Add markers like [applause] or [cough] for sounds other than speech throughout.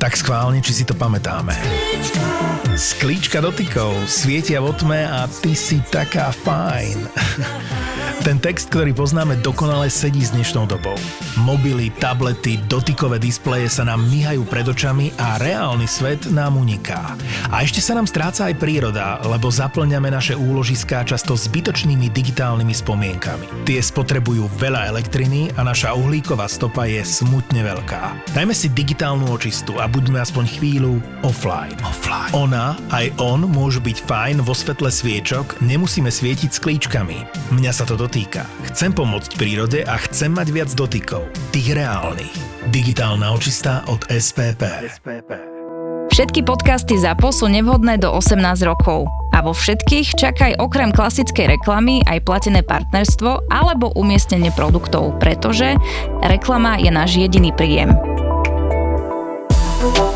Tak schválne, či si to pamätáme. Sklíčka dotykov svietia vo tme a ty si taká fajn. [laughs] Ten text, ktorý poznáme, dokonale sedí s dnešnou dobou. Mobily, tablety, dotykové displeje sa nám myhajú pred očami a reálny svet nám uniká. A ešte sa nám stráca aj príroda, lebo zaplňame naše úložiská často zbytočnými digitálnymi spomienkami. Tie spotrebujú veľa elektriny a naša uhlíková stopa je smutne veľká. Dajme si digitálnu očistu a buďme aspoň chvíľu offline. offline. Ona aj on môžu byť fajn vo svetle sviečok, nemusíme svietiť sklíčkami. Mňa sa to dotýka. Chcem pomôcť prírode a chcem mať viac dotykov. Tých reálnych. Digitálna očista od SPP. Všetky podcasty ZAPO sú nevhodné do 18 rokov. A vo všetkých čakaj okrem klasickej reklamy aj platené partnerstvo alebo umiestnenie produktov, pretože reklama je náš jediný príjem. Thank you.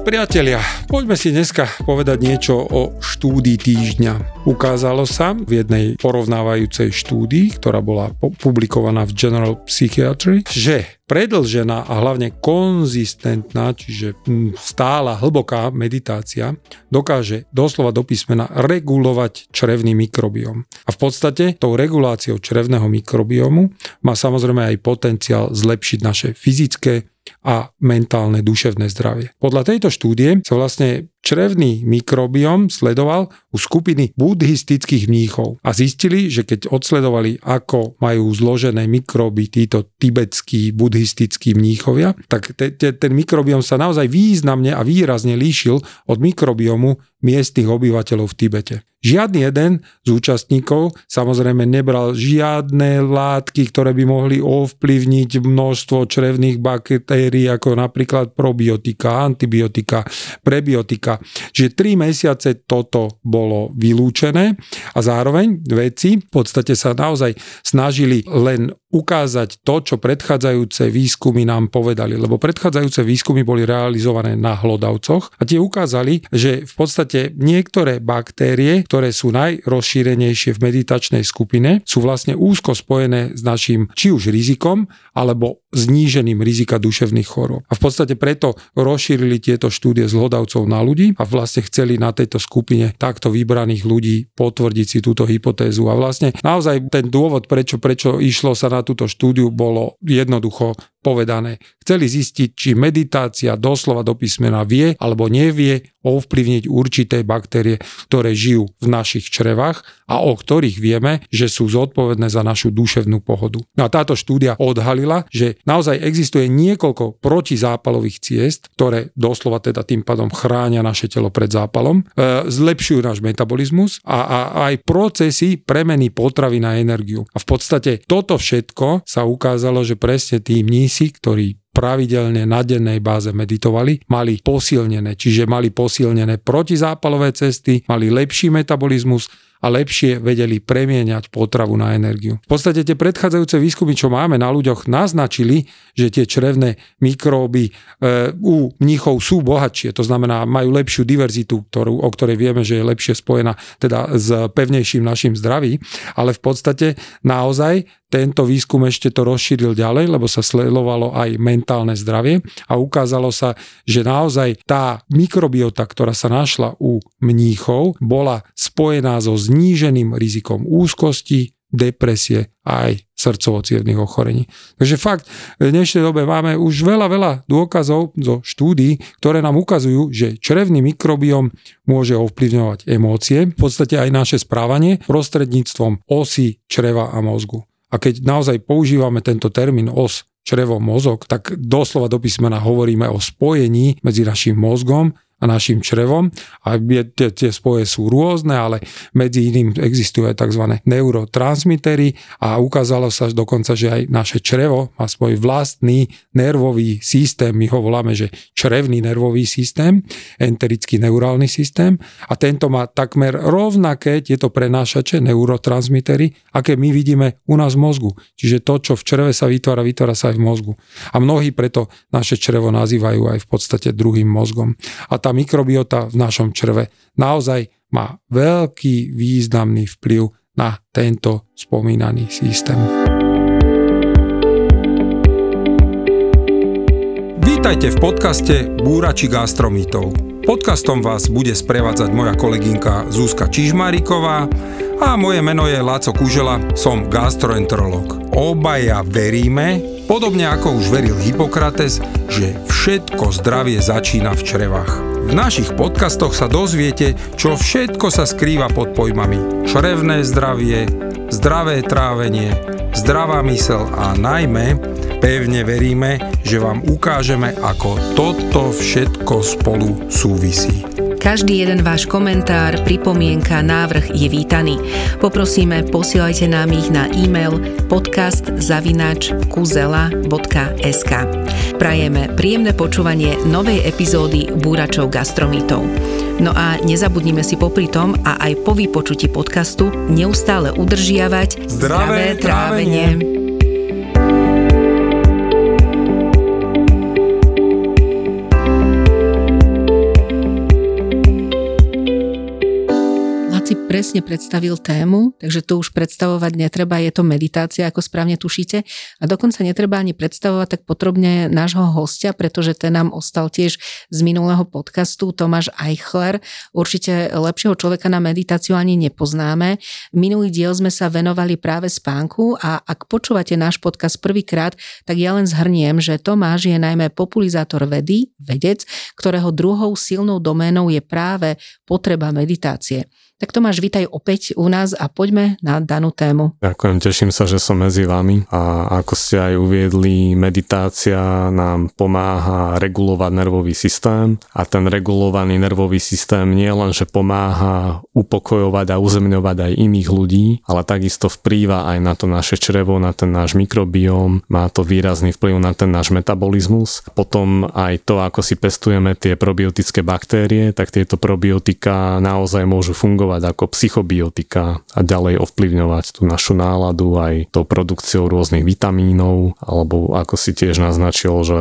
Priatelia, poďme si dneska povedať niečo o štúdii týždňa. Ukázalo sa v jednej porovnávajúcej štúdii, ktorá bola publikovaná v General Psychiatry, že predlžená a hlavne konzistentná, čiže hm, stála hlboká meditácia dokáže doslova do písmena regulovať črevný mikrobióm. A v podstate tou reguláciou črevného mikrobiomu má samozrejme aj potenciál zlepšiť naše fyzické, a mentálne duševné zdravie. Podľa tejto štúdie sa vlastne črevný mikrobiom sledoval u skupiny buddhistických mníchov a zistili, že keď odsledovali, ako majú zložené mikroby títo tibetskí buddhistickí mníchovia, tak te, te, ten mikrobiom sa naozaj významne a výrazne líšil od mikrobiomu miestnych obyvateľov v Tibete. Žiadny jeden z účastníkov samozrejme nebral žiadne látky, ktoré by mohli ovplyvniť množstvo črevných baktérií, ako napríklad probiotika, antibiotika, prebiotika. Čiže 3 mesiace toto bolo vylúčené a zároveň vedci v podstate sa naozaj snažili len ukázať to, čo predchádzajúce výskumy nám povedali. Lebo predchádzajúce výskumy boli realizované na hlodavcoch a tie ukázali, že v podstate niektoré baktérie, ktoré sú najrozšírenejšie v meditačnej skupine, sú vlastne úzko spojené s našim či už rizikom, alebo znížením rizika duševných chorób. A v podstate preto rozšírili tieto štúdie z hlodavcov na ľudí a vlastne chceli na tejto skupine takto vybraných ľudí potvrdiť si túto hypotézu. A vlastne naozaj ten dôvod, prečo, prečo išlo sa na túto štúdiu, bolo jednoducho povedané. Chceli zistiť, či meditácia doslova do písmena vie alebo nevie ovplyvniť určité baktérie, ktoré žijú v našich črevách a o ktorých vieme, že sú zodpovedné za našu duševnú pohodu. No a táto štúdia odhalila, že naozaj existuje niekoľko protizápalových ciest, ktoré doslova teda tým pádom chránia naše telo pred zápalom, e, zlepšujú náš metabolizmus a, a aj procesy premeny potravy na energiu. A v podstate toto všetko sa ukázalo, že presne tí mnísi, ktorí pravidelne na dennej báze meditovali, mali posilnené, čiže mali posilnené protizápalové cesty, mali lepší metabolizmus a lepšie vedeli premieňať potravu na energiu. V podstate tie predchádzajúce výskumy, čo máme na ľuďoch, naznačili, že tie črevné mikróby e, u mníchov sú bohatšie, to znamená majú lepšiu diverzitu, ktorú, o ktorej vieme, že je lepšie spojená teda s pevnejším našim zdraví, ale v podstate naozaj tento výskum ešte to rozšíril ďalej, lebo sa sledovalo aj mentálne zdravie a ukázalo sa, že naozaj tá mikrobiota, ktorá sa našla u mníchov, bola spojená so zníženým rizikom úzkosti, depresie a aj srdcovo ochorení. Takže fakt, v dnešnej dobe máme už veľa, veľa dôkazov zo štúdí, ktoré nám ukazujú, že črevný mikrobiom môže ovplyvňovať emócie, v podstate aj naše správanie prostredníctvom osy čreva a mozgu. A keď naozaj používame tento termín os črevo mozog, tak doslova do písmena hovoríme o spojení medzi našim mozgom a našim črevom. A tie, tie spoje sú rôzne, ale medzi iným existujú aj tzv. neurotransmitery a ukázalo sa dokonca, že aj naše črevo má svoj vlastný nervový systém. My ho voláme, že črevný nervový systém, enterický neurálny systém a tento má takmer rovnaké tieto prenášače, neurotransmitery, aké my vidíme u nás v mozgu. Čiže to, čo v čreve sa vytvára, vytvára sa aj v mozgu. A mnohí preto naše črevo nazývajú aj v podstate druhým mozgom. A tá mikrobiota v našom čreve naozaj má veľký významný vplyv na tento spomínaný systém. Vítajte v podcaste Búrači gastromítov. Podcastom vás bude sprevádzať moja kolegynka Zuzka Čižmaríková a moje meno je Láco Kužela, som gastroenterolog. Obaja veríme, podobne ako už veril Hippokrates, že všetko zdravie začína v črevách. V našich podcastoch sa dozviete, čo všetko sa skrýva pod pojmami črevné zdravie, zdravé trávenie, zdravá mysel a najmä Pevne veríme, že vám ukážeme, ako toto všetko spolu súvisí. Každý jeden váš komentár, pripomienka, návrh je vítaný. Poprosíme, posielajte nám ich na e-mail podcast.kuzela.sk Prajeme príjemné počúvanie novej epizódy Búračov gastromítov. No a nezabudnime si popri tom a aj po vypočutí podcastu neustále udržiavať zdravé, zdravé trávenie. trávenie. Presne predstavil tému, takže to už predstavovať netreba, je to meditácia, ako správne tušíte. A dokonca netreba ani predstavovať tak potrebne nášho hostia, pretože ten nám ostal tiež z minulého podcastu, Tomáš Eichler. Určite lepšieho človeka na meditáciu ani nepoznáme. Minulý diel sme sa venovali práve spánku a ak počúvate náš podcast prvýkrát, tak ja len zhrniem, že Tomáš je najmä populizátor vedy, vedec, ktorého druhou silnou doménou je práve potreba meditácie. Tak Tomáš, vítaj opäť u nás a poďme na danú tému. Ďakujem, teším sa, že som medzi vami a ako ste aj uviedli, meditácia nám pomáha regulovať nervový systém a ten regulovaný nervový systém nie len, že pomáha upokojovať a uzemňovať aj iných ľudí, ale takisto vplýva aj na to naše črevo, na ten náš mikrobióm, má to výrazný vplyv na ten náš metabolizmus. Potom aj to, ako si pestujeme tie probiotické baktérie, tak tieto probiotika naozaj môžu fungovať fungovať ako psychobiotika a ďalej ovplyvňovať tú našu náladu aj tou produkciou rôznych vitamínov, alebo ako si tiež naznačil, že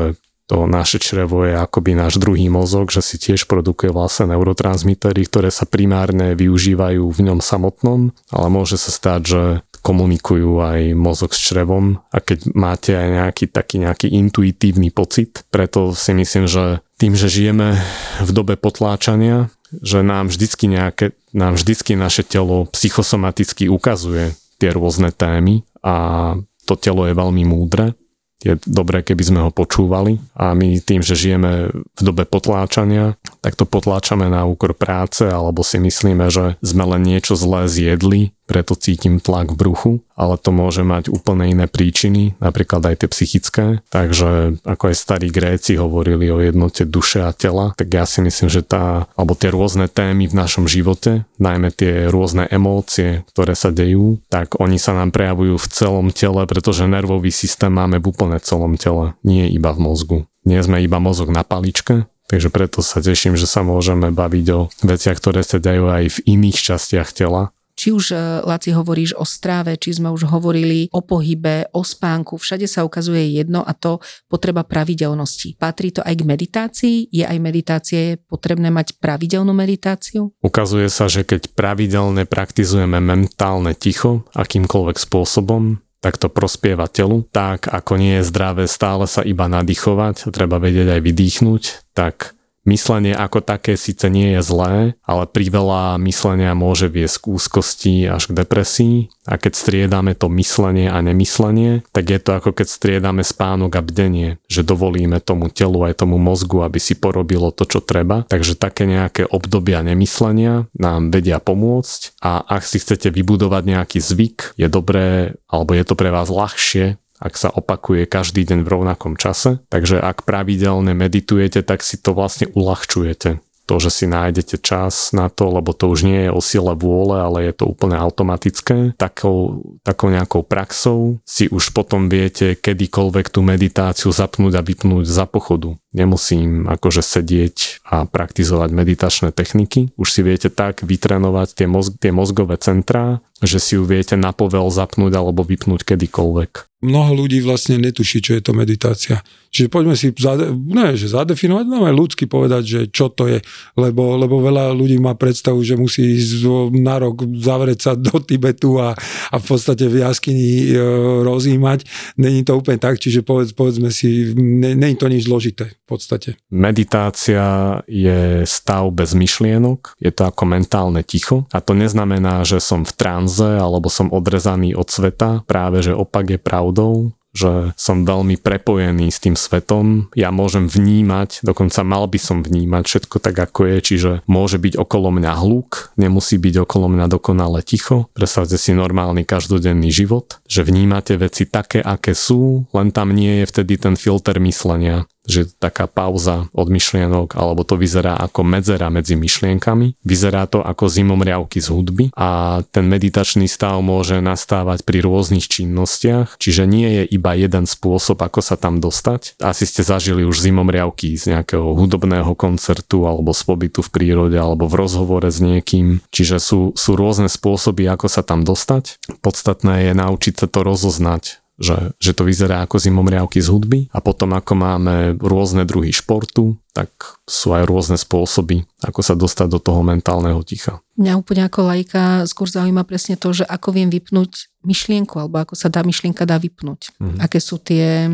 to naše črevo je akoby náš druhý mozog, že si tiež produkuje vlastne neurotransmitery, ktoré sa primárne využívajú v ňom samotnom, ale môže sa stať, že komunikujú aj mozog s črevom. A keď máte aj nejaký taký nejaký intuitívny pocit, preto si myslím, že tým, že žijeme v dobe potláčania, že nám vždycky, nejaké, nám vždycky naše telo psychosomaticky ukazuje tie rôzne témy a to telo je veľmi múdre. Je dobré, keby sme ho počúvali a my tým, že žijeme v dobe potláčania, tak to potláčame na úkor práce alebo si myslíme, že sme len niečo zlé zjedli preto cítim tlak v bruchu, ale to môže mať úplne iné príčiny, napríklad aj tie psychické. Takže ako aj starí Gréci hovorili o jednote duše a tela, tak ja si myslím, že tá, alebo tie rôzne témy v našom živote, najmä tie rôzne emócie, ktoré sa dejú, tak oni sa nám prejavujú v celom tele, pretože nervový systém máme v úplne celom tele, nie iba v mozgu. Nie sme iba mozog na paličke, Takže preto sa teším, že sa môžeme baviť o veciach, ktoré sa dajú aj v iných častiach tela, či už, e, Laci, hovoríš o stráve, či sme už hovorili o pohybe, o spánku, všade sa ukazuje jedno a to potreba pravidelnosti. Patrí to aj k meditácii? Je aj meditácie potrebné mať pravidelnú meditáciu? Ukazuje sa, že keď pravidelne praktizujeme mentálne ticho akýmkoľvek spôsobom, tak to prospieva telu. Tak ako nie je zdravé stále sa iba nadýchovať, treba vedieť aj vydýchnuť, tak Myslenie ako také síce nie je zlé, ale priveľa myslenia môže viesť k úzkosti až k depresii a keď striedame to myslenie a nemyslenie, tak je to ako keď striedame spánok a bdenie, že dovolíme tomu telu aj tomu mozgu, aby si porobilo to, čo treba. Takže také nejaké obdobia nemyslenia nám vedia pomôcť a ak si chcete vybudovať nejaký zvyk, je dobré alebo je to pre vás ľahšie ak sa opakuje každý deň v rovnakom čase. Takže ak pravidelne meditujete, tak si to vlastne uľahčujete to, že si nájdete čas na to, lebo to už nie je o sile vôle, ale je to úplne automatické. Takou, takou nejakou praxou si už potom viete kedykoľvek tú meditáciu zapnúť a vypnúť za pochodu. Nemusím akože sedieť a praktizovať meditačné techniky. Už si viete tak vytrenovať tie, mozg, tie mozgové centrá, že si ju viete na povel zapnúť alebo vypnúť kedykoľvek mnoho ľudí vlastne netuší, čo je to meditácia. Čiže poďme si, zade, ne, že zadefinovať, no aj ľudsky povedať, že čo to je, lebo, lebo veľa ľudí má predstavu, že musí ísť na rok zavrieť sa do Tibetu a, a v podstate v jaskyni e, rozímať. Není to úplne tak, čiže povedz, povedzme si, není to nič zložité v podstate. Meditácia je stav bez myšlienok, je to ako mentálne ticho a to neznamená, že som v tranze alebo som odrezaný od sveta, práve že opak je pravdou že som veľmi prepojený s tým svetom, ja môžem vnímať, dokonca mal by som vnímať všetko tak, ako je, čiže môže byť okolo mňa hluk, nemusí byť okolo mňa dokonale ticho. Predstavte si normálny každodenný život, že vnímate veci také, aké sú, len tam nie je vtedy ten filter myslenia že taká pauza od myšlienok, alebo to vyzerá ako medzera medzi myšlienkami. Vyzerá to ako zimomriavky z hudby a ten meditačný stav môže nastávať pri rôznych činnostiach, čiže nie je iba jeden spôsob, ako sa tam dostať. Asi ste zažili už zimomriavky z nejakého hudobného koncertu alebo z pobytu v prírode alebo v rozhovore s niekým. Čiže sú, sú rôzne spôsoby, ako sa tam dostať. Podstatné je naučiť sa to rozoznať že, že to vyzerá ako zimomriavky z hudby a potom ako máme rôzne druhy športu, tak sú aj rôzne spôsoby, ako sa dostať do toho mentálneho ticha. Mňa úplne ako lajka skôr zaujíma presne to, že ako viem vypnúť myšlienku, alebo ako sa dá myšlienka dá vypnúť. Mm-hmm. Aké sú tie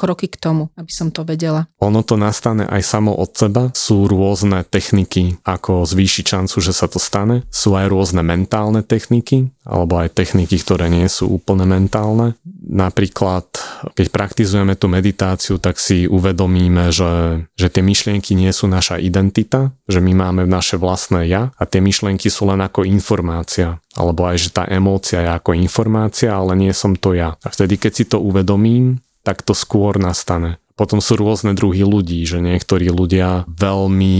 kroky k tomu, aby som to vedela? Ono to nastane aj samo od seba. Sú rôzne techniky, ako zvýšiť šancu, že sa to stane. Sú aj rôzne mentálne techniky, alebo aj techniky, ktoré nie sú úplne mentálne. Napríklad, keď praktizujeme tú meditáciu, tak si uvedomíme, že, že tie myšlienky nie sú naša identita, že my máme naše vlastné ja a tie myšlienky sú len ako informácia alebo aj, že tá emócia je ako informácia, ale nie som to ja. A vtedy, keď si to uvedomím, tak to skôr nastane. Potom sú rôzne druhy ľudí, že niektorí ľudia veľmi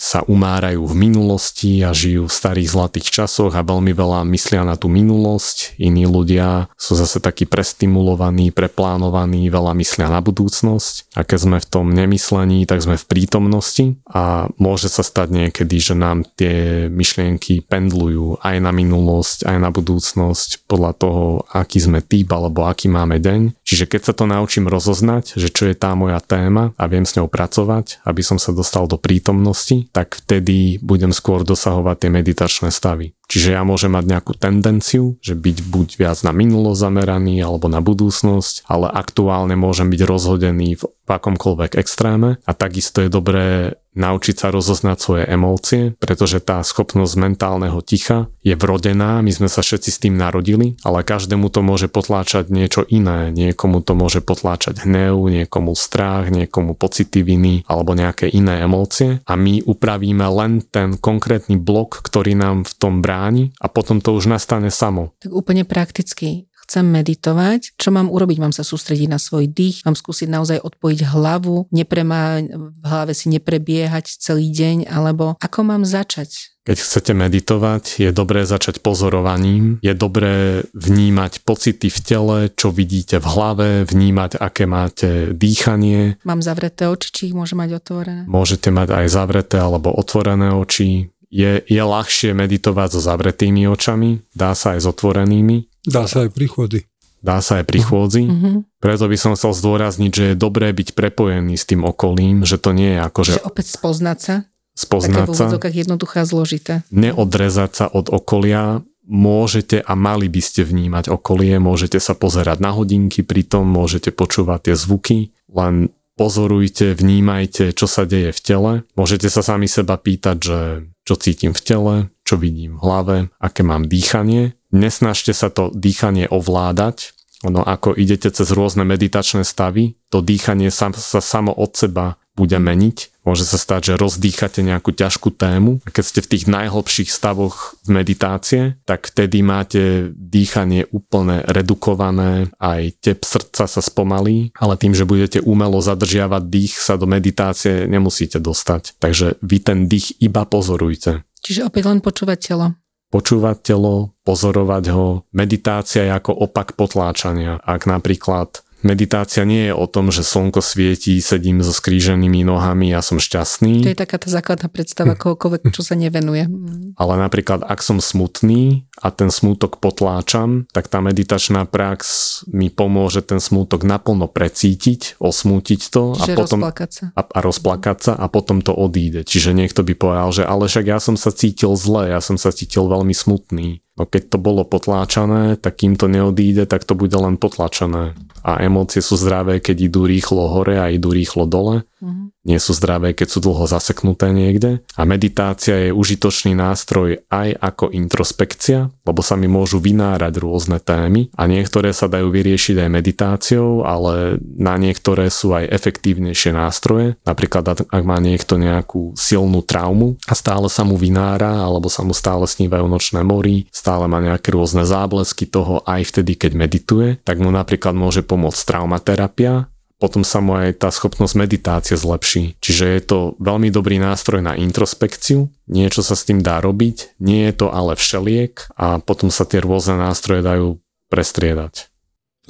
sa umárajú v minulosti a žijú v starých zlatých časoch a veľmi veľa myslia na tú minulosť. Iní ľudia sú zase takí prestimulovaní, preplánovaní, veľa myslia na budúcnosť. A keď sme v tom nemyslení, tak sme v prítomnosti a môže sa stať niekedy, že nám tie myšlienky pendlujú aj na minulosť, aj na budúcnosť podľa toho, aký sme typ alebo aký máme deň. Čiže keď sa to naučím rozoznať, že čo je tá moja téma a viem s ňou pracovať, aby som sa dostal do prítomnosti, tak vtedy budem skôr dosahovať tie meditačné stavy. Čiže ja môžem mať nejakú tendenciu, že byť buď viac na minulosť zameraný alebo na budúcnosť, ale aktuálne môžem byť rozhodený v akomkoľvek extréme a takisto je dobré naučiť sa rozoznať svoje emócie, pretože tá schopnosť mentálneho ticha je vrodená, my sme sa všetci s tým narodili, ale každému to môže potláčať niečo iné, niekomu to môže potláčať hnev, niekomu strach, niekomu pocity viny alebo nejaké iné emócie a my upravíme len ten konkrétny blok, ktorý nám v tom bráni a potom to už nastane samo. Tak úplne prakticky chcem meditovať, čo mám urobiť? Mám sa sústrediť na svoj dých, mám skúsiť naozaj odpojiť hlavu, nepremá, v hlave si neprebiehať celý deň, alebo ako mám začať? Keď chcete meditovať, je dobré začať pozorovaním, je dobré vnímať pocity v tele, čo vidíte v hlave, vnímať, aké máte dýchanie. Mám zavreté oči, či ich môžem mať otvorené? Môžete mať aj zavreté alebo otvorené oči. Je, je ľahšie meditovať so zavretými očami, dá sa aj s otvorenými. Dá sa aj pri chôdzi. Dá sa aj pri chôdzi. Uh-huh. Preto by som chcel zdôrazniť, že je dobré byť prepojený s tým okolím, že to nie je ako, že... Že opäť spoznať sa? Spoznať sa. Také jednoduché a zložité. Neodrezať sa od okolia, môžete a mali by ste vnímať okolie, môžete sa pozerať na hodinky, pritom môžete počúvať tie zvuky, len pozorujte, vnímajte, čo sa deje v tele. Môžete sa sami seba pýtať, že čo cítim v tele, čo vidím v hlave, aké mám dýchanie Nesnažte sa to dýchanie ovládať, ono ako idete cez rôzne meditačné stavy, to dýchanie sa, sa samo od seba bude meniť. Môže sa stať, že rozdýchate nejakú ťažkú tému a keď ste v tých najhlbších stavoch meditácie, tak vtedy máte dýchanie úplne redukované, aj tep srdca sa spomalí, ale tým, že budete umelo zadržiavať dých, sa do meditácie nemusíte dostať. Takže vy ten dých iba pozorujte. Čiže opäť len počúvať telo počúvať telo, pozorovať ho. Meditácia je ako opak potláčania. Ak napríklad Meditácia nie je o tom, že slnko svietí, sedím so skríženými nohami a som šťastný. To je taká tá základná predstava kohokoľvek, čo sa nevenuje. Ale napríklad, ak som smutný a ten smútok potláčam, tak tá meditačná prax mi pomôže ten smútok naplno precítiť, osmútiť to a potom rozplakať sa. A, a rozplakať sa a potom to odíde. Čiže niekto by povedal, že ale však ja som sa cítil zle, ja som sa cítil veľmi smutný. No keď to bolo potláčané, tak kým to neodíde, tak to bude len potlačené. A emócie sú zdravé, keď idú rýchlo hore a idú rýchlo dole. Mm-hmm nie sú zdravé, keď sú dlho zaseknuté niekde. A meditácia je užitočný nástroj aj ako introspekcia, lebo sa mi môžu vynárať rôzne témy a niektoré sa dajú vyriešiť aj meditáciou, ale na niektoré sú aj efektívnejšie nástroje. Napríklad ak má niekto nejakú silnú traumu a stále sa mu vynára alebo sa mu stále snívajú nočné mory, stále má nejaké rôzne záblesky toho aj vtedy, keď medituje, tak mu napríklad môže pomôcť traumaterapia, potom sa mu aj tá schopnosť meditácie zlepší. Čiže je to veľmi dobrý nástroj na introspekciu, niečo sa s tým dá robiť, nie je to ale všeliek a potom sa tie rôzne nástroje dajú prestriedať.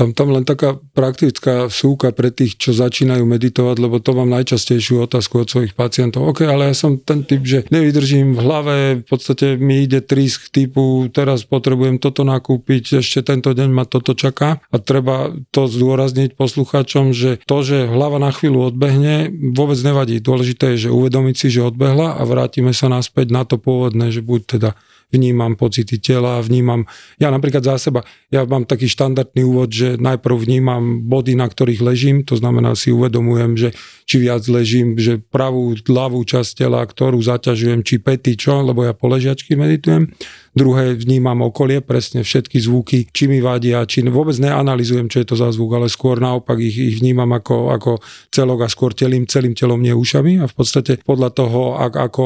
Tam, tam len taká praktická súka pre tých, čo začínajú meditovať, lebo to mám najčastejšiu otázku od svojich pacientov. OK, ale ja som ten typ, že nevydržím v hlave, v podstate mi ide trisk typu, teraz potrebujem toto nakúpiť, ešte tento deň ma toto čaká. A treba to zdôrazniť poslucháčom, že to, že hlava na chvíľu odbehne, vôbec nevadí. Dôležité je, že uvedomiť si, že odbehla a vrátime sa naspäť na to pôvodné, že buď teda vnímam pocity tela, vnímam, ja napríklad za seba, ja mám taký štandardný úvod, že najprv vnímam body, na ktorých ležím, to znamená si uvedomujem, že či viac ležím, že pravú, ľavú časť tela, ktorú zaťažujem, či pety, čo, lebo ja po ležiačky meditujem druhé vnímam okolie, presne všetky zvuky, či mi vadia, či vôbec neanalizujem, čo je to za zvuk, ale skôr naopak ich, ich vnímam ako, ako celok a skôr telím, celým telom, nie ušami a v podstate podľa toho, ak, ako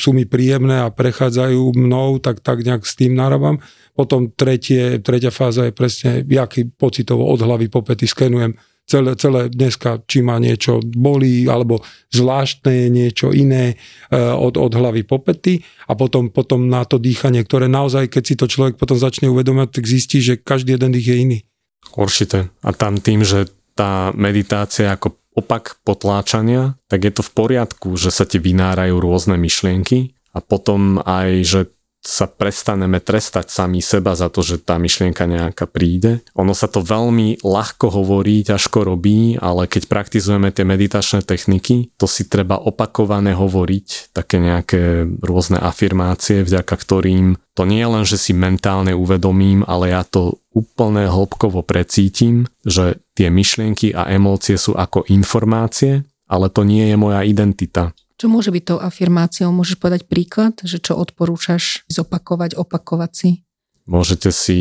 sú mi príjemné a prechádzajú mnou, tak, tak nejak s tým narábam. Potom tretie, tretia fáza je presne, jaký pocitovo od hlavy po pety skenujem celé, celé dneska, či ma niečo bolí, alebo zvláštne niečo iné e, od, od hlavy po pety a potom, potom na to dýchanie, ktoré naozaj, keď si to človek potom začne uvedomať, tak zistí, že každý jeden dých je iný. Určite. A tam tým, že tá meditácia ako opak potláčania, tak je to v poriadku, že sa ti vynárajú rôzne myšlienky a potom aj, že sa prestaneme trestať sami seba za to, že tá myšlienka nejaká príde. Ono sa to veľmi ľahko hovorí, ťažko robí, ale keď praktizujeme tie meditačné techniky, to si treba opakované hovoriť, také nejaké rôzne afirmácie, vďaka ktorým to nie je len, že si mentálne uvedomím, ale ja to úplne hĺbkovo precítim, že tie myšlienky a emócie sú ako informácie, ale to nie je moja identita. Čo môže byť tou afirmáciou? Môžeš povedať príklad, že čo odporúčaš zopakovať, opakovať si? Môžete si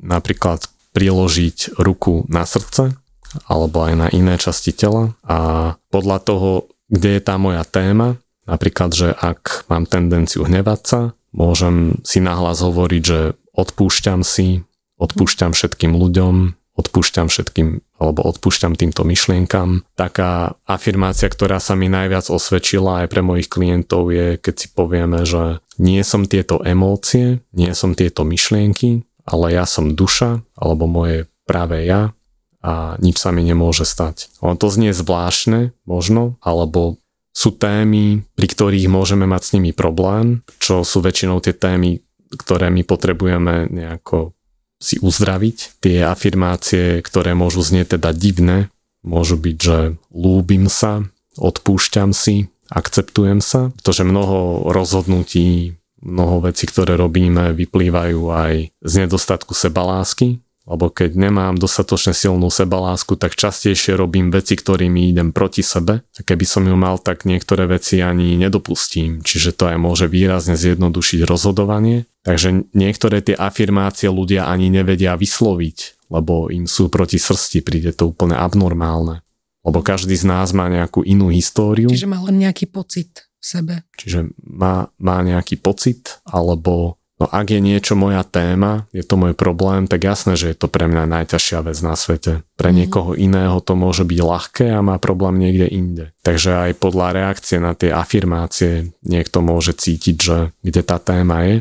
napríklad priložiť ruku na srdce alebo aj na iné časti tela a podľa toho, kde je tá moja téma, napríklad, že ak mám tendenciu hnevať sa, môžem si nahlas hovoriť, že odpúšťam si, odpúšťam všetkým ľuďom, odpúšťam všetkým alebo odpúšťam týmto myšlienkam. Taká afirmácia, ktorá sa mi najviac osvedčila aj pre mojich klientov je, keď si povieme, že nie som tieto emócie, nie som tieto myšlienky, ale ja som duša alebo moje práve ja a nič sa mi nemôže stať. On to znie zvláštne, možno, alebo sú témy, pri ktorých môžeme mať s nimi problém, čo sú väčšinou tie témy, ktoré my potrebujeme nejako si uzdraviť. Tie afirmácie, ktoré môžu znieť teda divné, môžu byť, že lúbim sa, odpúšťam si, akceptujem sa, pretože mnoho rozhodnutí, mnoho vecí, ktoré robíme, vyplývajú aj z nedostatku sebalásky, lebo keď nemám dostatočne silnú sebalásku, tak častejšie robím veci, ktorými idem proti sebe. A keby som ju mal, tak niektoré veci ani nedopustím. Čiže to aj môže výrazne zjednodušiť rozhodovanie. Takže niektoré tie afirmácie ľudia ani nevedia vysloviť, lebo im sú proti srsti, príde to úplne abnormálne. Lebo každý z nás má nejakú inú históriu. Čiže má len nejaký pocit v sebe. Čiže má, má nejaký pocit, alebo No ak je niečo moja téma, je to môj problém, tak jasné, že je to pre mňa najťažšia vec na svete. Pre mm. niekoho iného to môže byť ľahké a má problém niekde inde. Takže aj podľa reakcie na tie afirmácie niekto môže cítiť, že kde tá téma je.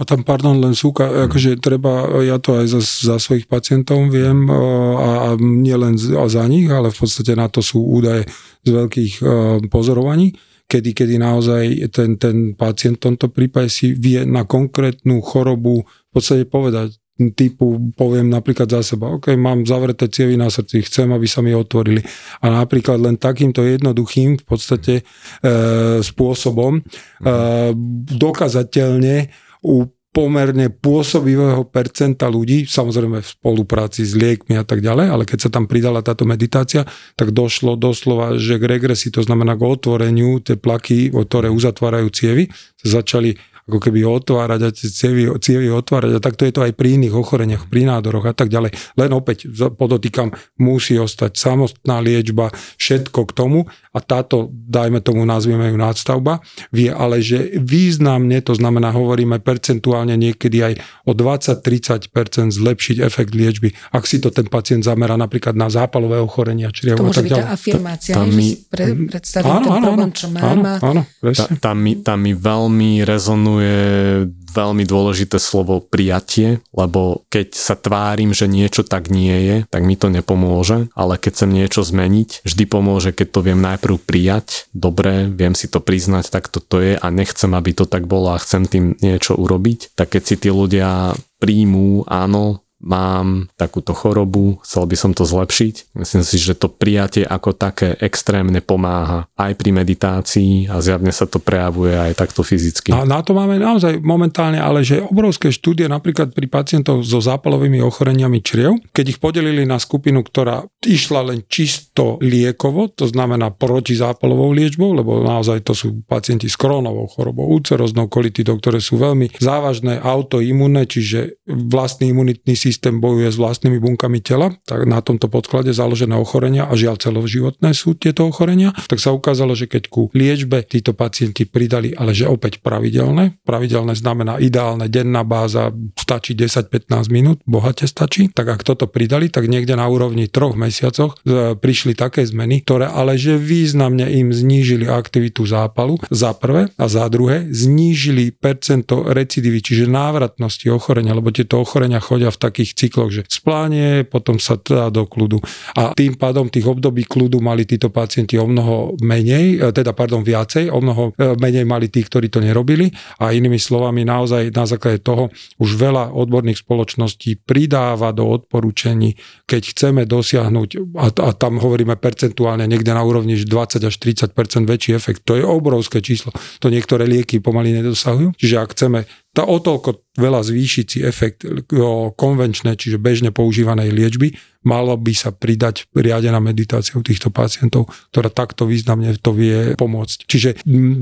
A tam, pardon, len súka, mm. akože treba, ja to aj za, za svojich pacientov viem a, a nie len za nich, ale v podstate na to sú údaje z veľkých pozorovaní, kedy, kedy naozaj ten, ten pacient v tomto prípade si vie na konkrétnu chorobu v podstate povedať, typu poviem napríklad za seba, ok, mám zavreté cievy na srdci, chcem, aby sa mi otvorili. A napríklad len takýmto jednoduchým v podstate e, spôsobom e, dokazateľne u pomerne pôsobivého percenta ľudí, samozrejme v spolupráci s liekmi a tak ďalej, ale keď sa tam pridala táto meditácia, tak došlo doslova, že k regresi, to znamená k otvoreniu, tie plaky, ktoré uzatvárajú cievy, sa začali ako keby otvárať a tie cievy, cievy otvárať a takto je to aj pri iných ochoreniach, pri nádoroch a tak ďalej. Len opäť podotýkam, musí ostať samostná liečba, všetko k tomu a táto, dajme tomu, nazvieme ju nadstavba, vie ale, že významne, to znamená, hovoríme percentuálne niekedy aj o 20-30% zlepšiť efekt liečby, ak si to ten pacient zamera napríklad na zápalové ochorenia. Čiže to môže byť tá afirmácia, tam mi, pre, predstaviť áno, ten áno, problém, čo mám. Áno, áno, tam, mi, tam mi veľmi rezonuje je veľmi dôležité slovo prijatie, lebo keď sa tvárim, že niečo tak nie je, tak mi to nepomôže, ale keď chcem niečo zmeniť, vždy pomôže, keď to viem najprv prijať, dobre, viem si to priznať, tak toto je a nechcem, aby to tak bolo a chcem tým niečo urobiť, tak keď si tí ľudia príjmú, áno, mám takúto chorobu, chcel by som to zlepšiť. Myslím si, že to prijatie ako také extrémne pomáha aj pri meditácii a zjavne sa to prejavuje aj takto fyzicky. A na to máme naozaj momentálne, ale že obrovské štúdie napríklad pri pacientov so zápalovými ochoreniami čriev, keď ich podelili na skupinu, ktorá išla len čisto liekovo, to znamená protizápalovou liečbou, lebo naozaj to sú pacienti s krónovou chorobou, úceroznou kolitidou, ktoré sú veľmi závažné autoimunné, čiže vlastný imunitný systém systém bojuje s vlastnými bunkami tela, tak na tomto podklade založené ochorenia a žiaľ celoživotné sú tieto ochorenia, tak sa ukázalo, že keď ku liečbe títo pacienti pridali, ale že opäť pravidelné, pravidelné znamená ideálne denná báza, stačí 10-15 minút, bohate stačí, tak ak toto pridali, tak niekde na úrovni troch mesiacoch e, prišli také zmeny, ktoré ale že významne im znížili aktivitu zápalu za prvé a za druhé znížili percento recidivy, čiže návratnosti ochorenia, lebo tieto ochorenia chodia v takých takých cykloch, že splánie, potom sa dá do kľudu. A tým pádom tých období kľudu mali títo pacienti o mnoho menej, e, teda pardon, viacej, o mnoho e, menej mali tí, ktorí to nerobili. A inými slovami, naozaj na základe toho už veľa odborných spoločností pridáva do odporúčení, keď chceme dosiahnuť, a, a tam hovoríme percentuálne niekde na úrovni 20 až 30% väčší efekt. To je obrovské číslo. To niektoré lieky pomaly nedosahujú. Čiže ak chceme tá o toľko veľa zvýšiť si efekt konvenčné, čiže bežne používanej liečby, malo by sa pridať riadená meditácia u týchto pacientov, ktorá takto významne to vie pomôcť. Čiže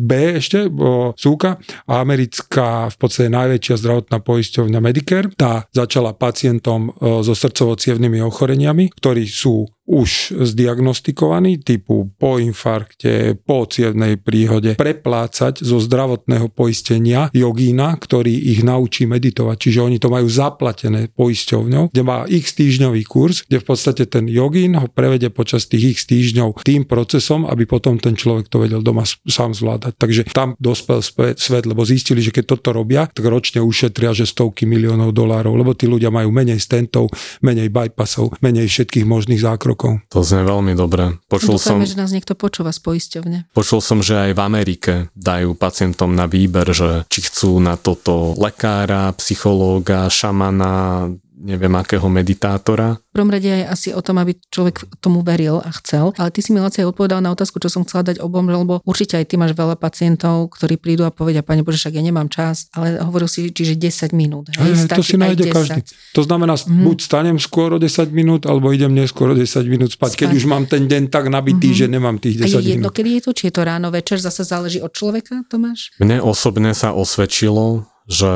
B ešte, súka, americká v podstate najväčšia zdravotná poisťovňa Medicare, tá začala pacientom so srdcovo ochoreniami, ktorí sú už zdiagnostikovaní typu po infarkte, po cievnej príhode, preplácať zo zdravotného poistenia jogína, ktorý ich naučí meditovať. Čiže oni to majú zaplatené poisťovňou, kde má x týždňový kurz, kde v podstate ten jogín ho prevede počas tých x týždňov tým procesom, aby potom ten človek to vedel doma sám zvládať. Takže tam dospel svet, lebo zistili, že keď toto robia, tak ročne ušetria, že stovky miliónov dolárov, lebo tí ľudia majú menej stentov, menej bypassov, menej všetkých možných zákrokov. To znie veľmi dobre. Počul Dúfame, som, že nás niekto počúva z poisťovne. Počul som, že aj v Amerike dajú pacientom na výber, že či chcú na toto lekára, psychológa, šamana, neviem akého meditátora. V prvom rade je asi o tom, aby človek tomu veril a chcel. Ale ty si mi Lacia odpovedal na otázku, čo som chcela dať obom, lebo určite aj ty máš veľa pacientov, ktorí prídu a povedia, pani Bože, však ja nemám čas, ale hovoril si, čiže 10 minút. Hej, to si nájde 10. každý. To znamená, mm. buď stanem skôr o 10 minút, alebo idem neskôr o 10 minút spať, spať. keď už mám ten deň tak nabitý, mm-hmm. že nemám tých 10 a je jedno, minút. kedy je to? Či je to ráno, večer, zase záleží od človeka, Tomáš? Mne osobne sa osvedčilo, že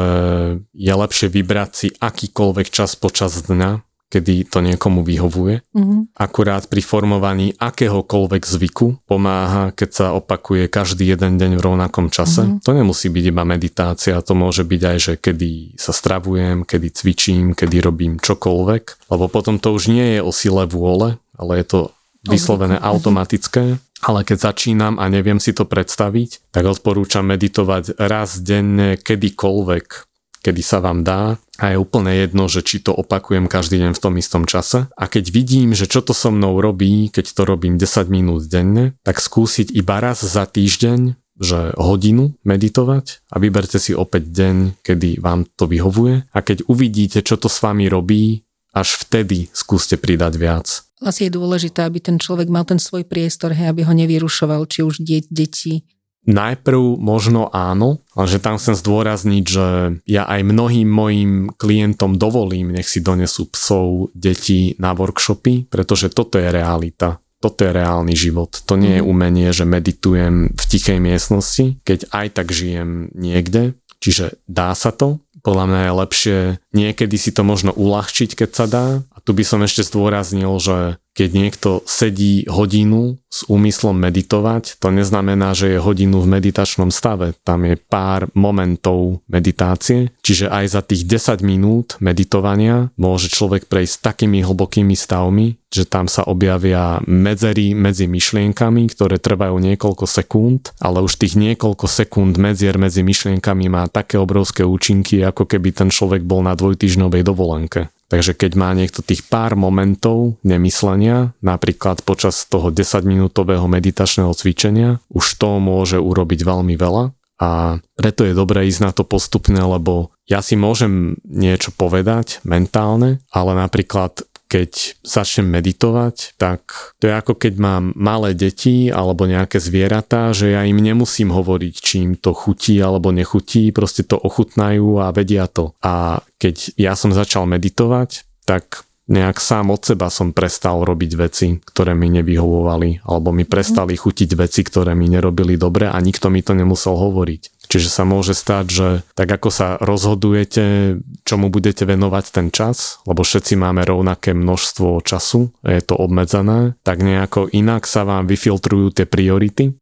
je lepšie vybrať si akýkoľvek čas počas dňa, kedy to niekomu vyhovuje. Mm-hmm. Akurát pri formovaní akéhokoľvek zvyku pomáha, keď sa opakuje každý jeden deň v rovnakom čase. Mm-hmm. To nemusí byť iba meditácia, to môže byť aj, že kedy sa stravujem, kedy cvičím, kedy robím čokoľvek, lebo potom to už nie je o sile vôle, ale je to vyslovené automatické ale keď začínam a neviem si to predstaviť, tak odporúčam meditovať raz denne kedykoľvek kedy sa vám dá a je úplne jedno, že či to opakujem každý deň v tom istom čase. A keď vidím, že čo to so mnou robí, keď to robím 10 minút denne, tak skúsiť iba raz za týždeň že hodinu meditovať a vyberte si opäť deň, kedy vám to vyhovuje a keď uvidíte, čo to s vami robí, až vtedy skúste pridať viac. Asi je dôležité, aby ten človek mal ten svoj priestor, hej, aby ho nevyrušoval, či už de- deti, Najprv možno áno, ale že tam chcem zdôrazniť, že ja aj mnohým mojim klientom dovolím, nech si donesú psov, deti na workshopy, pretože toto je realita. Toto je reálny život. To nie je mhm. umenie, že meditujem v tichej miestnosti, keď aj tak žijem niekde. Čiže dá sa to. Podľa mňa je lepšie niekedy si to možno uľahčiť, keď sa dá. Tu by som ešte zdôraznil, že keď niekto sedí hodinu s úmyslom meditovať, to neznamená, že je hodinu v meditačnom stave. Tam je pár momentov meditácie, čiže aj za tých 10 minút meditovania môže človek prejsť takými hlbokými stavmi, že tam sa objavia medzery medzi myšlienkami, ktoré trvajú niekoľko sekúnd, ale už tých niekoľko sekúnd medzier medzi myšlienkami má také obrovské účinky, ako keby ten človek bol na dvojtyžňovej dovolenke. Takže keď má niekto tých pár momentov nemyslenia, napríklad počas toho 10-minútového meditačného cvičenia, už to môže urobiť veľmi veľa. A preto je dobré ísť na to postupne, lebo ja si môžem niečo povedať mentálne, ale napríklad keď začnem meditovať, tak to je ako keď mám malé deti alebo nejaké zvieratá, že ja im nemusím hovoriť, či im to chutí alebo nechutí, proste to ochutnajú a vedia to. A keď ja som začal meditovať, tak nejak sám od seba som prestal robiť veci, ktoré mi nevyhovovali, alebo mi prestali chutiť veci, ktoré mi nerobili dobre a nikto mi to nemusel hovoriť. Čiže sa môže stať, že tak ako sa rozhodujete, čomu budete venovať ten čas, lebo všetci máme rovnaké množstvo času, je to obmedzené, tak nejako inak sa vám vyfiltrujú tie priority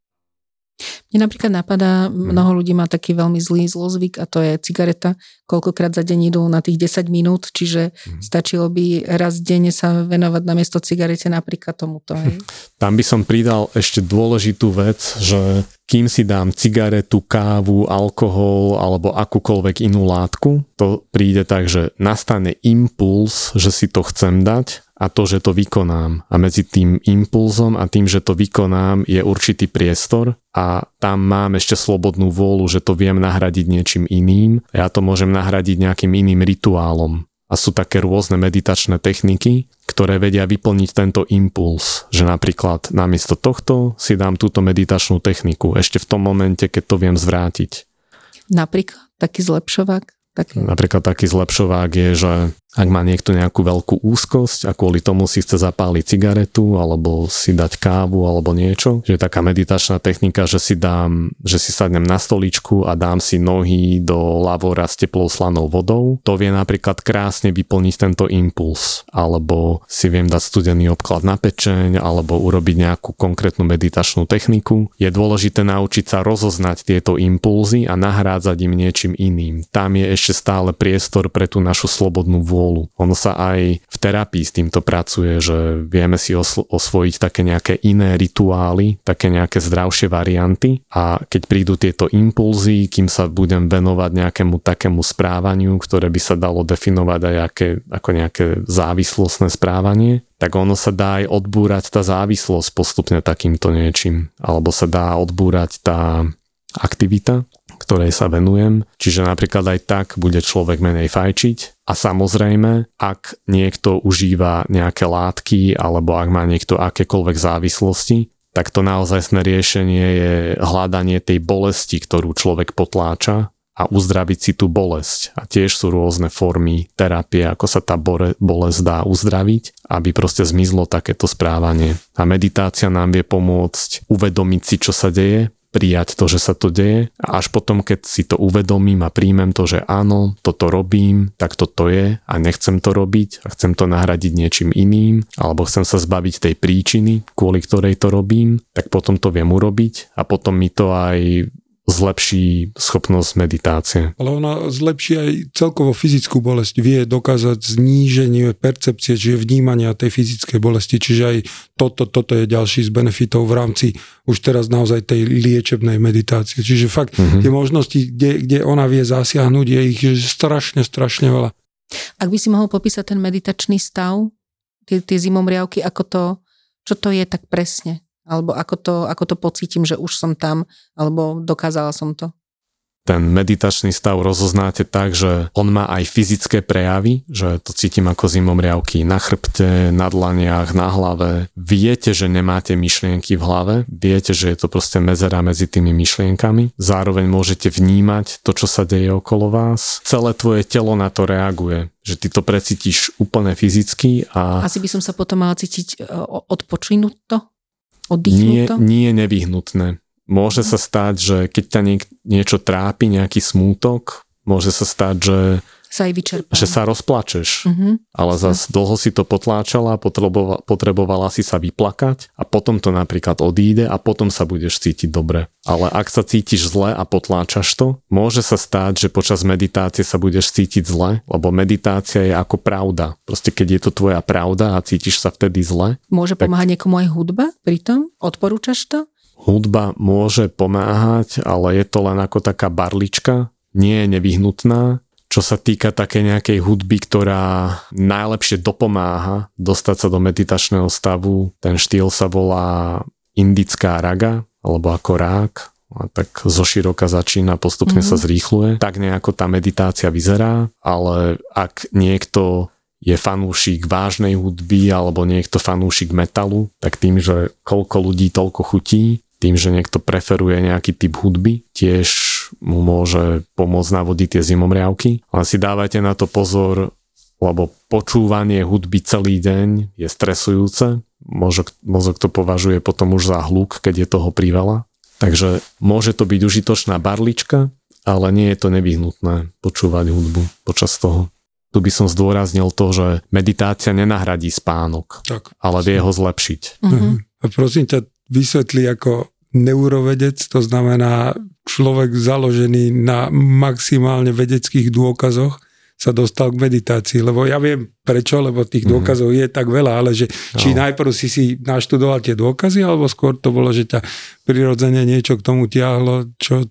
mne napríklad napadá, mhm. mnoho ľudí má taký veľmi zlý zlozvyk a to je cigareta. Koľkokrát za deň idú na tých 10 minút, čiže hmm. stačilo by raz denne sa venovať na miesto cigarete napríklad tomuto. Hej? Tam by som pridal ešte dôležitú vec, že kým si dám cigaretu, kávu, alkohol alebo akúkoľvek inú látku, to príde tak, že nastane impuls, že si to chcem dať a to, že to vykonám. A medzi tým impulzom a tým, že to vykonám, je určitý priestor a tam mám ešte slobodnú vôľu, že to viem nahradiť niečím iným. Ja to môžem nahradiť nejakým iným rituálom. A sú také rôzne meditačné techniky, ktoré vedia vyplniť tento impuls, že napríklad namiesto tohto si dám túto meditačnú techniku ešte v tom momente, keď to viem zvrátiť. Napríklad taký zlepšovák? Taký... Napríklad taký zlepšovák je, že ak má niekto nejakú veľkú úzkosť a kvôli tomu si chce zapáliť cigaretu alebo si dať kávu alebo niečo, že je taká meditačná technika, že si dám, že si sadnem na stoličku a dám si nohy do lavora s teplou slanou vodou, to vie napríklad krásne vyplniť tento impuls. Alebo si viem dať studený obklad na pečeň alebo urobiť nejakú konkrétnu meditačnú techniku. Je dôležité naučiť sa rozoznať tieto impulzy a nahrádzať im niečím iným. Tam je ešte stále priestor pre tú našu slobodnú vôľu vôľu. Ono sa aj v terapii s týmto pracuje, že vieme si oslo- osvojiť také nejaké iné rituály, také nejaké zdravšie varianty a keď prídu tieto impulzy, kým sa budem venovať nejakému takému správaniu, ktoré by sa dalo definovať aj aké, ako nejaké závislostné správanie, tak ono sa dá aj odbúrať tá závislosť postupne takýmto niečím. Alebo sa dá odbúrať tá aktivita, ktorej sa venujem. Čiže napríklad aj tak bude človek menej fajčiť. A samozrejme, ak niekto užíva nejaké látky alebo ak má niekto akékoľvek závislosti, tak to naozaj riešenie je hľadanie tej bolesti, ktorú človek potláča a uzdraviť si tú bolesť. A tiež sú rôzne formy terapie, ako sa tá bolesť dá uzdraviť, aby proste zmizlo takéto správanie. A meditácia nám vie pomôcť uvedomiť si, čo sa deje, prijať to, že sa to deje. A až potom, keď si to uvedomím a príjmem to, že áno, toto robím, tak toto je a nechcem to robiť a chcem to nahradiť niečím iným alebo chcem sa zbaviť tej príčiny, kvôli ktorej to robím, tak potom to viem urobiť a potom mi to aj zlepší schopnosť meditácie. Ale ona zlepší aj celkovo fyzickú bolesť. Vie dokázať zníženie percepcie, čiže vnímania tej fyzickej bolesti. Čiže aj toto, toto je ďalší z benefitov v rámci už teraz naozaj tej liečebnej meditácie. Čiže fakt mm-hmm. tie možnosti, kde, kde ona vie zasiahnuť, je ich strašne, strašne veľa. Ak by si mohol popísať ten meditačný stav, tie, tie zimomriavky, ako to, čo to je tak presne? Alebo ako to, ako to pocítim, že už som tam, alebo dokázala som to? ten meditačný stav rozoznáte tak, že on má aj fyzické prejavy, že to cítim ako zimomriavky na chrbte, na dlaniach, na hlave. Viete, že nemáte myšlienky v hlave, viete, že je to proste mezera medzi tými myšlienkami. Zároveň môžete vnímať to, čo sa deje okolo vás. Celé tvoje telo na to reaguje že ty to precítiš úplne fyzicky a... Asi by som sa potom mala cítiť e, odpočinúť to? Nie, nie je nevyhnutné. Môže sa stať, že keď ťa niek- niečo trápi, nejaký smútok, môže sa stať, že sa aj vyčerpá. Že sa rozplačeš, uh-huh. ale zase dlho si to potláčala, potrebovala, potrebovala si sa vyplakať a potom to napríklad odíde a potom sa budeš cítiť dobre. Ale ak sa cítiš zle a potláčaš to, môže sa stať, že počas meditácie sa budeš cítiť zle, lebo meditácia je ako pravda. Proste keď je to tvoja pravda a cítiš sa vtedy zle. Môže tak... pomáhať niekomu aj hudba pri tom? Odporúčaš to? Hudba môže pomáhať, ale je to len ako taká barlička, nie je nevyhnutná čo sa týka také nejakej hudby, ktorá najlepšie dopomáha dostať sa do meditačného stavu. Ten štýl sa volá indická raga, alebo ako rák. A tak zo široka začína, postupne mm-hmm. sa zrýchluje. Tak nejako tá meditácia vyzerá, ale ak niekto je fanúšik vážnej hudby alebo niekto fanúšik metalu, tak tým, že koľko ľudí toľko chutí, tým, že niekto preferuje nejaký typ hudby, tiež mu môže pomôcť navodiť tie zimomriavky. Ale si dávajte na to pozor, lebo počúvanie hudby celý deň je stresujúce. Mozog, mozog to považuje potom už za hluk, keď je toho priveľa. Takže môže to byť užitočná barlička, ale nie je to nevyhnutné počúvať hudbu počas toho. Tu by som zdôraznil to, že meditácia nenahradí spánok, tak. ale vie ho zlepšiť. Uh-huh. A prosím ťa, vysvetli ako neurovedec, to znamená človek založený na maximálne vedeckých dôkazoch, sa dostal k meditácii, lebo ja viem prečo, lebo tých mm-hmm. dôkazov je tak veľa, ale že no. či najprv si si naštudoval tie dôkazy, alebo skôr to bolo, že ťa prirodzene niečo k tomu tiahlo, čo...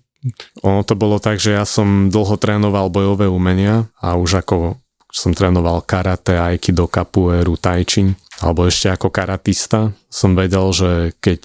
Ono to bolo tak, že ja som dlho trénoval bojové umenia a už ako som trénoval karate, aikido, capoeiru, taichi, alebo ešte ako karatista som vedel, že keď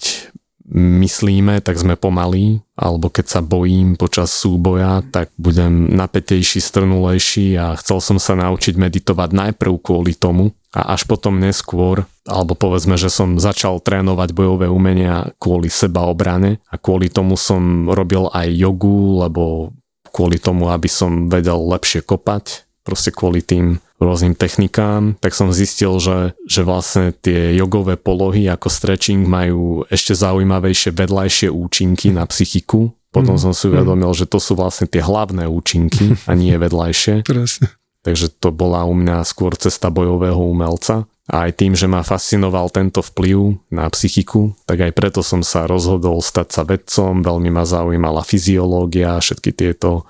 myslíme, tak sme pomalí, alebo keď sa bojím počas súboja, tak budem napätejší, strnulejší a chcel som sa naučiť meditovať najprv kvôli tomu a až potom neskôr, alebo povedzme, že som začal trénovať bojové umenia kvôli seba obrane a kvôli tomu som robil aj jogu, lebo kvôli tomu, aby som vedel lepšie kopať, proste kvôli tým rôznym technikám, tak som zistil, že, že vlastne tie jogové polohy ako stretching majú ešte zaujímavejšie vedľajšie účinky na psychiku. Potom mm. som si uvedomil, že to sú vlastne tie hlavné účinky a nie [laughs] vedľajšie. Presne. Takže to bola u mňa skôr cesta bojového umelca. A aj tým, že ma fascinoval tento vplyv na psychiku, tak aj preto som sa rozhodol stať sa vedcom. Veľmi ma zaujímala fyziológia a všetky tieto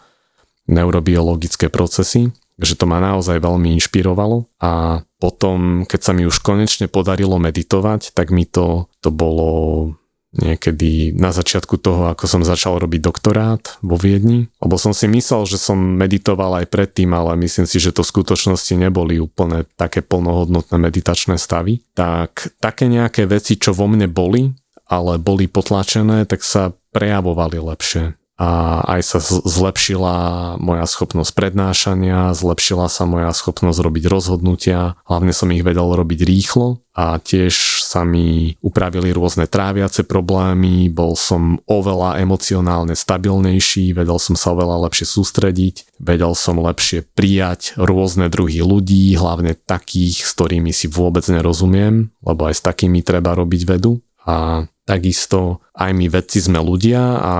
neurobiologické procesy že to ma naozaj veľmi inšpirovalo a potom, keď sa mi už konečne podarilo meditovať, tak mi to, to bolo niekedy na začiatku toho, ako som začal robiť doktorát vo Viedni, lebo som si myslel, že som meditoval aj predtým, ale myslím si, že to v skutočnosti neboli úplne také plnohodnotné meditačné stavy. Tak také nejaké veci, čo vo mne boli, ale boli potlačené, tak sa prejavovali lepšie a aj sa zlepšila moja schopnosť prednášania, zlepšila sa moja schopnosť robiť rozhodnutia, hlavne som ich vedel robiť rýchlo a tiež sa mi upravili rôzne tráviace problémy, bol som oveľa emocionálne stabilnejší, vedel som sa oveľa lepšie sústrediť, vedel som lepšie prijať rôzne druhy ľudí, hlavne takých, s ktorými si vôbec nerozumiem, lebo aj s takými treba robiť vedu. A takisto aj my vedci sme ľudia a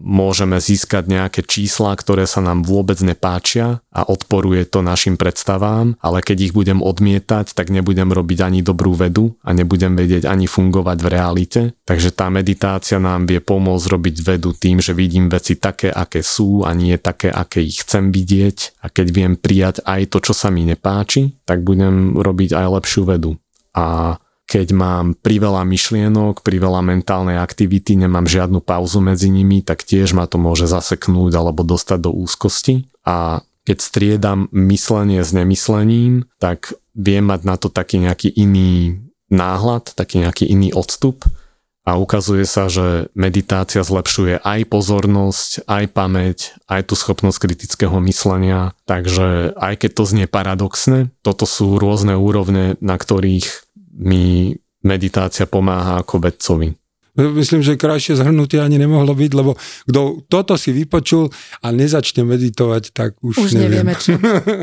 môžeme získať nejaké čísla, ktoré sa nám vôbec nepáčia a odporuje to našim predstavám, ale keď ich budem odmietať, tak nebudem robiť ani dobrú vedu a nebudem vedieť ani fungovať v realite. Takže tá meditácia nám vie pomôcť robiť vedu tým, že vidím veci také, aké sú a nie také, aké ich chcem vidieť a keď viem prijať aj to, čo sa mi nepáči, tak budem robiť aj lepšiu vedu. A keď mám priveľa myšlienok, priveľa mentálnej aktivity, nemám žiadnu pauzu medzi nimi, tak tiež ma to môže zaseknúť alebo dostať do úzkosti. A keď striedam myslenie s nemyslením, tak viem mať na to taký nejaký iný náhľad, taký nejaký iný odstup a ukazuje sa, že meditácia zlepšuje aj pozornosť, aj pamäť, aj tú schopnosť kritického myslenia. Takže aj keď to znie paradoxne, toto sú rôzne úrovne, na ktorých mi meditácia pomáha ako vedcovi. Myslím, že krajšie zhrnutie ani nemohlo byť, lebo kto toto si vypočul a nezačne meditovať, tak už, už neviem. nevieme čo.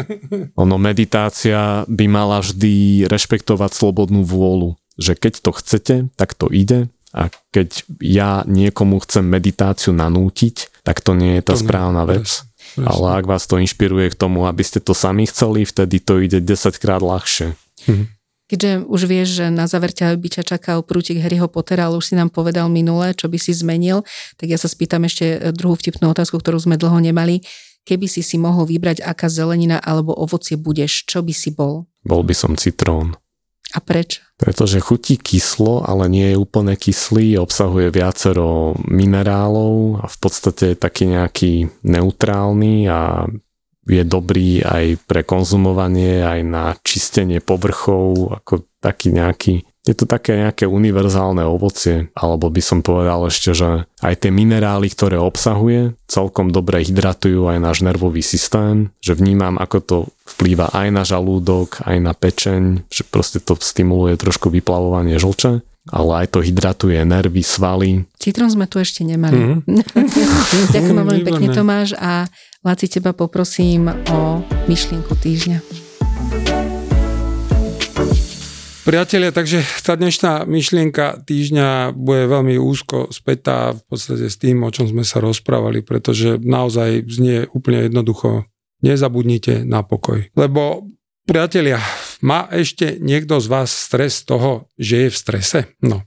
[laughs] ono, meditácia by mala vždy rešpektovať slobodnú vôľu, že keď to chcete, tak to ide a keď ja niekomu chcem meditáciu nanútiť, tak to nie je tá to správna ne, vec. Presne. Ale ak vás to inšpiruje k tomu, aby ste to sami chceli, vtedy to ide 10 krát ľahšie. Mhm. Keďže už vieš, že na záver ťa by ťa čakal prútik Harryho Pottera, ale už si nám povedal minule, čo by si zmenil, tak ja sa spýtam ešte druhú vtipnú otázku, ktorú sme dlho nemali. Keby si si mohol vybrať, aká zelenina alebo ovocie budeš, čo by si bol? Bol by som citrón. A prečo? Pretože chutí kyslo, ale nie je úplne kyslý, obsahuje viacero minerálov a v podstate je taký nejaký neutrálny a je dobrý aj pre konzumovanie, aj na čistenie povrchov, ako taký nejaký je to také nejaké univerzálne ovocie, alebo by som povedal ešte, že aj tie minerály, ktoré obsahuje, celkom dobre hydratujú aj náš nervový systém, že vnímam, ako to vplýva aj na žalúdok, aj na pečeň, že proste to stimuluje trošku vyplavovanie žlče ale aj to hydratuje nervy, svaly. Citrón sme tu ešte nemali. Mm-hmm. [laughs] Ďakujem veľmi pekne Tomáš a Laci, teba poprosím o myšlienku týždňa. Priatelia, takže tá dnešná myšlienka týždňa bude veľmi úzko spätá v podstate s tým, o čom sme sa rozprávali, pretože naozaj znie úplne jednoducho. Nezabudnite na pokoj. Lebo priatelia, má ešte niekto z vás stres toho, že je v strese? No,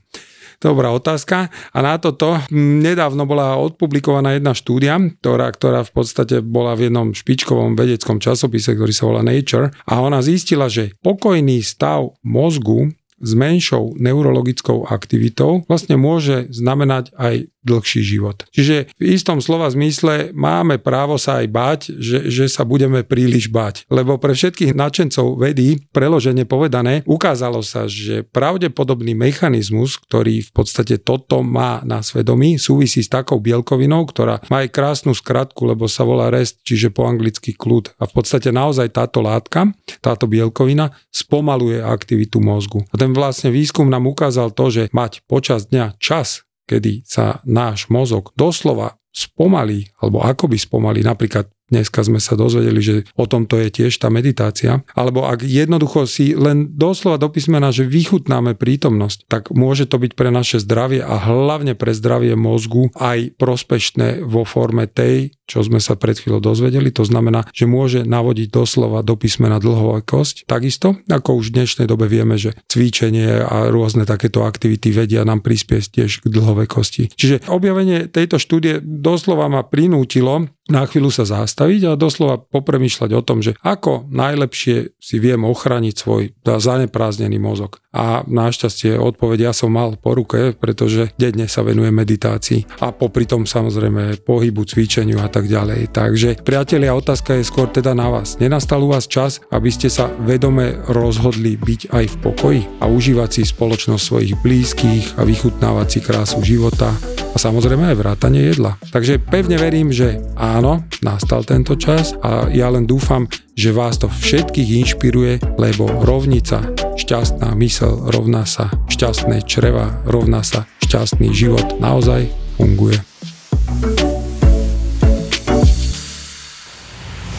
Dobrá otázka. A na toto nedávno bola odpublikovaná jedna štúdia, ktorá, ktorá v podstate bola v jednom špičkovom vedeckom časopise, ktorý sa volá Nature. A ona zistila, že pokojný stav mozgu s menšou neurologickou aktivitou vlastne môže znamenať aj dlhší život. Čiže v istom slova zmysle máme právo sa aj bať, že, že sa budeme príliš bať. Lebo pre všetkých nadšencov vedy, preložene povedané, ukázalo sa, že pravdepodobný mechanizmus, ktorý v podstate toto má na svedomí, súvisí s takou bielkovinou, ktorá má aj krásnu skratku, lebo sa volá rest, čiže po anglicky kľud. A v podstate naozaj táto látka, táto bielkovina spomaluje aktivitu mozgu. A ten vlastne výskum nám ukázal to, že mať počas dňa čas kedy sa náš mozog doslova spomalí, alebo akoby spomalí, napríklad Dneska sme sa dozvedeli, že o tomto je tiež tá meditácia. Alebo ak jednoducho si len doslova do písmena, že vychutnáme prítomnosť, tak môže to byť pre naše zdravie a hlavne pre zdravie mozgu aj prospešné vo forme tej, čo sme sa pred chvíľou dozvedeli. To znamená, že môže navodiť doslova do písmena dlhovekosť. Takisto, ako už v dnešnej dobe vieme, že cvičenie a rôzne takéto aktivity vedia nám prispieť tiež k dlhovekosti. Čiže objavenie tejto štúdie doslova ma prinútilo na chvíľu sa zastaviť a doslova popremýšľať o tom, že ako najlepšie si viem ochraniť svoj zaneprázdnený mozog. A našťastie odpoveď ja som mal po ruke, pretože denne sa venujem meditácii a popri tom samozrejme pohybu, cvičeniu a tak ďalej. Takže priatelia, otázka je skôr teda na vás. Nenastal u vás čas, aby ste sa vedome rozhodli byť aj v pokoji a užívať si spoločnosť svojich blízkych a vychutnávať si krásu života a samozrejme aj vrátanie jedla. Takže pevne verím, že áno, nastal tento čas a ja len dúfam, že vás to všetkých inšpiruje, lebo rovnica, šťastná mysel rovná sa šťastné čreva, rovná sa šťastný život naozaj funguje.